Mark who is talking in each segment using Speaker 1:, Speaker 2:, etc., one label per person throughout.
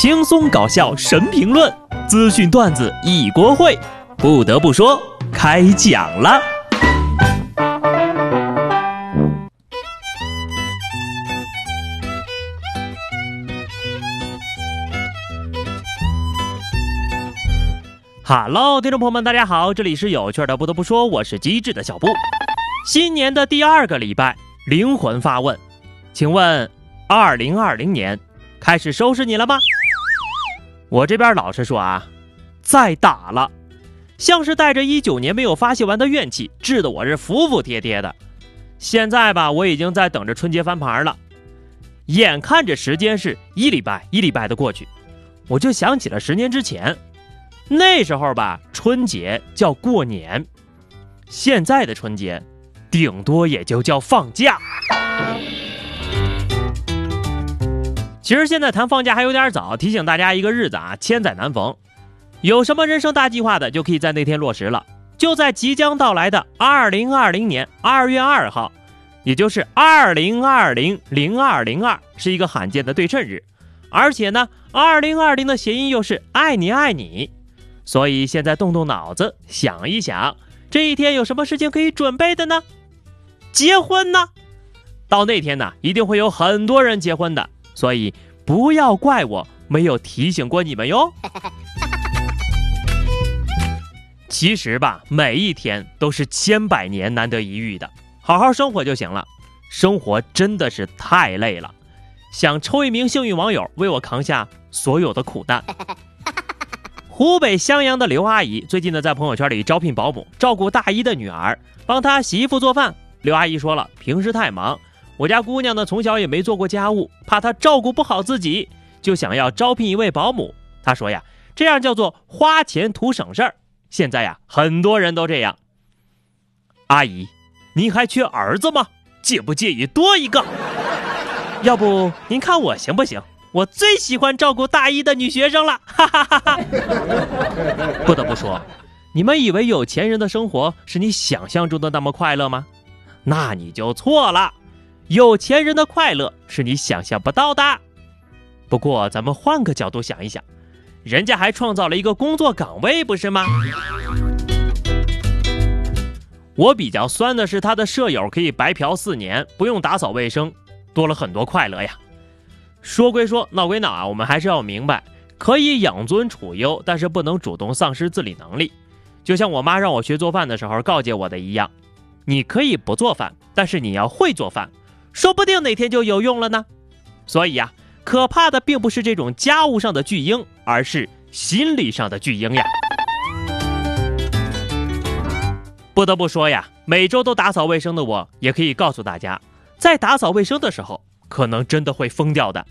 Speaker 1: 轻松搞笑神评论，资讯段子一锅烩。不得不说，开讲了。Hello，听众朋友们，大家好，这里是有趣的。不得不说，我是机智的小布。新年的第二个礼拜，灵魂发问，请问，二零二零年开始收拾你了吗？我这边老实说啊，再打了，像是带着一九年没有发泄完的怨气，治得我是服服帖帖的。现在吧，我已经在等着春节翻盘了，眼看着时间是一礼拜一礼拜的过去，我就想起了十年之前，那时候吧，春节叫过年，现在的春节，顶多也就叫放假。其实现在谈放假还有点早，提醒大家一个日子啊，千载难逢。有什么人生大计划的，就可以在那天落实了。就在即将到来的二零二零年二月二号，也就是二零二零零二零二，是一个罕见的对称日。而且呢，二零二零的谐音又是爱你爱你，所以现在动动脑子想一想，这一天有什么事情可以准备的呢？结婚呢？到那天呢，一定会有很多人结婚的。所以不要怪我没有提醒过你们哟。其实吧，每一天都是千百年难得一遇的，好好生活就行了。生活真的是太累了，想抽一名幸运网友为我扛下所有的苦难。湖北襄阳的刘阿姨最近呢，在朋友圈里招聘保姆，照顾大一的女儿，帮她洗衣服做饭。刘阿姨说了，平时太忙。我家姑娘呢，从小也没做过家务，怕她照顾不好自己，就想要招聘一位保姆。她说呀，这样叫做花钱图省事儿。现在呀，很多人都这样。阿姨，您还缺儿子吗？介不介意多一个？要不您看我行不行？我最喜欢照顾大一的女学生了。哈哈哈哈不得不说，你们以为有钱人的生活是你想象中的那么快乐吗？那你就错了。有钱人的快乐是你想象不到的。不过，咱们换个角度想一想，人家还创造了一个工作岗位，不是吗？我比较酸的是，他的舍友可以白嫖四年，不用打扫卫生，多了很多快乐呀。说归说，闹归闹啊，我们还是要明白，可以养尊处优，但是不能主动丧失自理能力。就像我妈让我学做饭的时候告诫我的一样，你可以不做饭，但是你要会做饭。说不定哪天就有用了呢，所以呀，可怕的并不是这种家务上的巨婴，而是心理上的巨婴呀。不得不说呀，每周都打扫卫生的我，也可以告诉大家，在打扫卫生的时候，可能真的会疯掉的。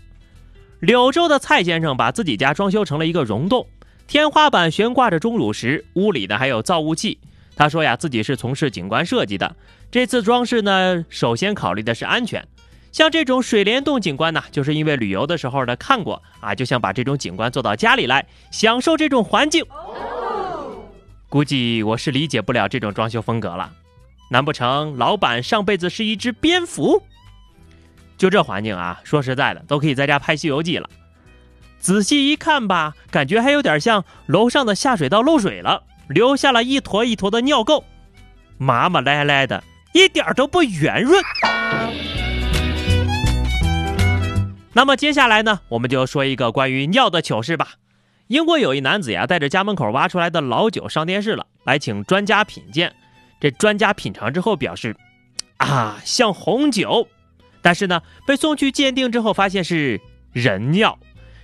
Speaker 1: 柳州的蔡先生把自己家装修成了一个溶洞，天花板悬挂着钟乳石，屋里呢还有造物器。他说呀，自己是从事景观设计的。这次装饰呢，首先考虑的是安全。像这种水帘洞景观呢，就是因为旅游的时候呢看过啊，就想把这种景观做到家里来，享受这种环境。估计我是理解不了这种装修风格了。难不成老板上辈子是一只蝙蝠？就这环境啊，说实在的，都可以在家拍《西游记》了。仔细一看吧，感觉还有点像楼上的下水道漏水了。留下了一坨一坨的尿垢，麻麻赖赖的，一点都不圆润。那么接下来呢，我们就说一个关于尿的糗事吧。英国有一男子呀，带着家门口挖出来的老酒上电视了，来请专家品鉴。这专家品尝之后表示，啊，像红酒。但是呢，被送去鉴定之后，发现是人尿。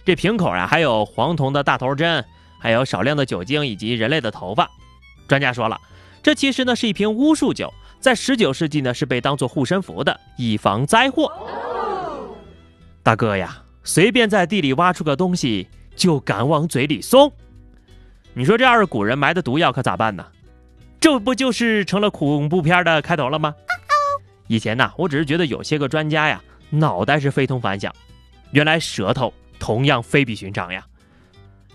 Speaker 1: 这瓶口啊，还有黄铜的大头针。还有少量的酒精以及人类的头发，专家说了，这其实呢是一瓶巫术酒，在十九世纪呢是被当做护身符的，以防灾祸。大哥呀，随便在地里挖出个东西就敢往嘴里送，你说这要是古人埋的毒药可咋办呢？这不就是成了恐怖片的开头了吗？以前呢，我只是觉得有些个专家呀脑袋是非同凡响，原来舌头同样非比寻常呀。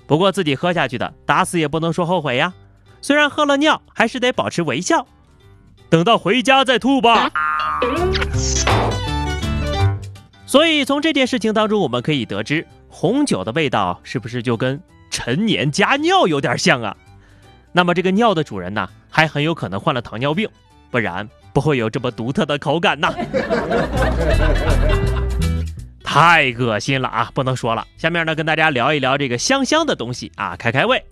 Speaker 1: 不过自己喝下去的，打死也不能说后悔呀。虽然喝了尿，还是得保持微笑，等到回家再吐吧。所以从这件事情当中，我们可以得知，红酒的味道是不是就跟陈年加尿有点像啊？那么这个尿的主人呢，还很有可能患了糖尿病，不然不会有这么独特的口感呐。太恶心了啊，不能说了。下面呢，跟大家聊一聊这个香香的东西啊，开开胃。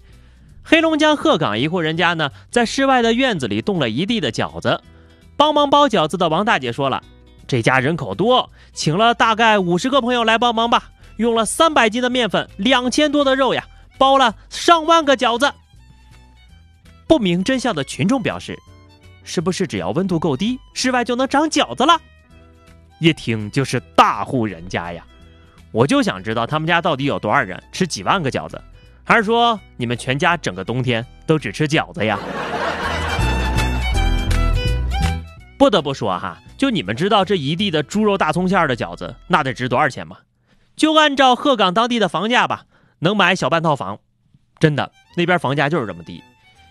Speaker 1: 黑龙江鹤岗一户人家呢，在室外的院子里冻了一地的饺子。帮忙包饺子的王大姐说了，这家人口多，请了大概五十个朋友来帮忙吧，用了三百斤的面粉，两千多的肉呀，包了上万个饺子。不明真相的群众表示，是不是只要温度够低，室外就能长饺子了？一听就是大户人家呀，我就想知道他们家到底有多少人吃几万个饺子。还是说你们全家整个冬天都只吃饺子呀？不得不说哈，就你们知道这一地的猪肉大葱馅的饺子那得值多少钱吗？就按照鹤岗当地的房价吧，能买小半套房。真的，那边房价就是这么低。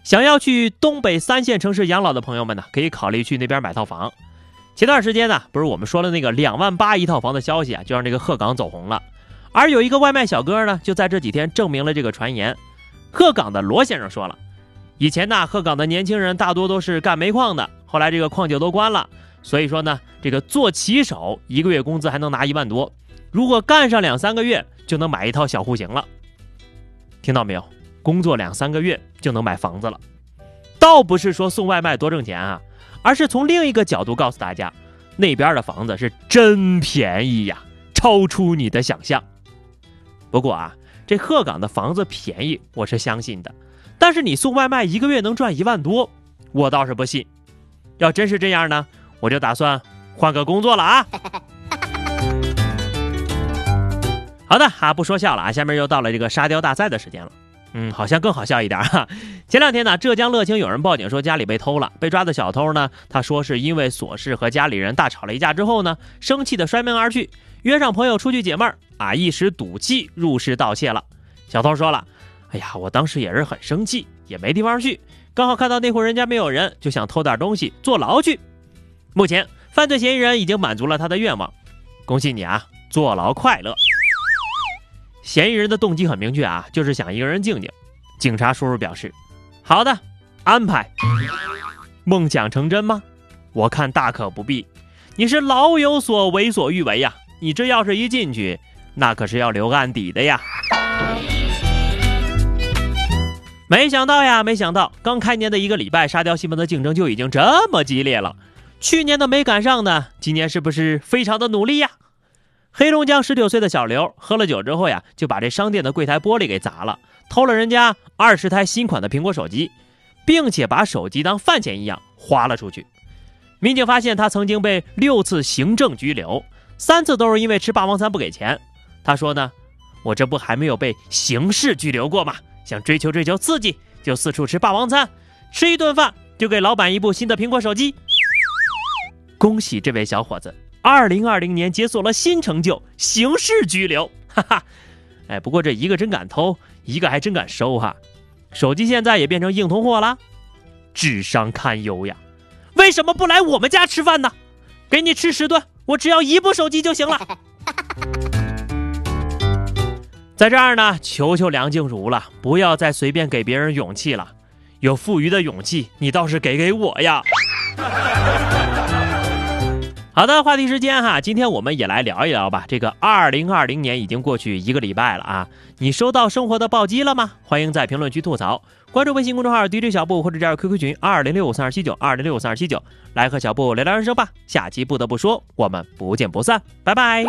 Speaker 1: 想要去东北三线城市养老的朋友们呢，可以考虑去那边买套房。前段时间呢，不是我们说了那个两万八一套房的消息啊，就让这个鹤岗走红了。而有一个外卖小哥呢，就在这几天证明了这个传言。鹤岗的罗先生说了，以前呢，鹤岗的年轻人大多都是干煤矿的，后来这个矿井都关了，所以说呢，这个做骑手一个月工资还能拿一万多，如果干上两三个月就能买一套小户型了。听到没有？工作两三个月就能买房子了。倒不是说送外卖多挣钱啊，而是从另一个角度告诉大家，那边的房子是真便宜呀，超出你的想象。不过啊，这鹤岗的房子便宜，我是相信的。但是你送外卖一个月能赚一万多，我倒是不信。要真是这样呢，我就打算换个工作了啊。好的啊，不说笑了啊，下面又到了这个沙雕大赛的时间了。嗯，好像更好笑一点哈。前两天呢，浙江乐清有人报警说家里被偷了，被抓的小偷呢，他说是因为琐事和家里人大吵了一架之后呢，生气的摔门而去，约上朋友出去解闷儿。啊！一时赌气入室盗窃了。小偷说了：“哎呀，我当时也是很生气，也没地方去，刚好看到那户人家没有人，就想偷点东西坐牢去。”目前，犯罪嫌疑人已经满足了他的愿望，恭喜你啊，坐牢快乐。嫌疑人的动机很明确啊，就是想一个人静静。警察叔叔表示：“好的，安排。”梦想成真吗？我看大可不必。你是老有所为所欲为呀，你这要是一进去。那可是要留案底的呀！没想到呀，没想到刚开年的一个礼拜，沙雕新闻的竞争就已经这么激烈了。去年的没赶上呢，今年是不是非常的努力呀？黑龙江十九岁的小刘喝了酒之后呀，就把这商店的柜台玻璃给砸了，偷了人家二十台新款的苹果手机，并且把手机当饭钱一样花了出去。民警发现他曾经被六次行政拘留，三次都是因为吃霸王餐不给钱。他说呢，我这不还没有被刑事拘留过吗？想追求追求刺激，就四处吃霸王餐，吃一顿饭就给老板一部新的苹果手机。恭喜这位小伙子，二零二零年解锁了新成就，刑事拘留。哈哈，哎，不过这一个真敢偷，一个还真敢收哈。手机现在也变成硬通货了，智商堪忧呀。为什么不来我们家吃饭呢？给你吃十顿，我只要一部手机就行了。在这儿呢，求求梁静茹了，不要再随便给别人勇气了。有富余的勇气，你倒是给给我呀。好的，话题时间哈，今天我们也来聊一聊吧。这个二零二零年已经过去一个礼拜了啊，你收到生活的暴击了吗？欢迎在评论区吐槽，关注微信公众号 DJ 小布或者加入 QQ 群二零六五三二七九二零六五三二七九，来和小布聊聊人生吧。下期不得不说，我们不见不散，拜拜。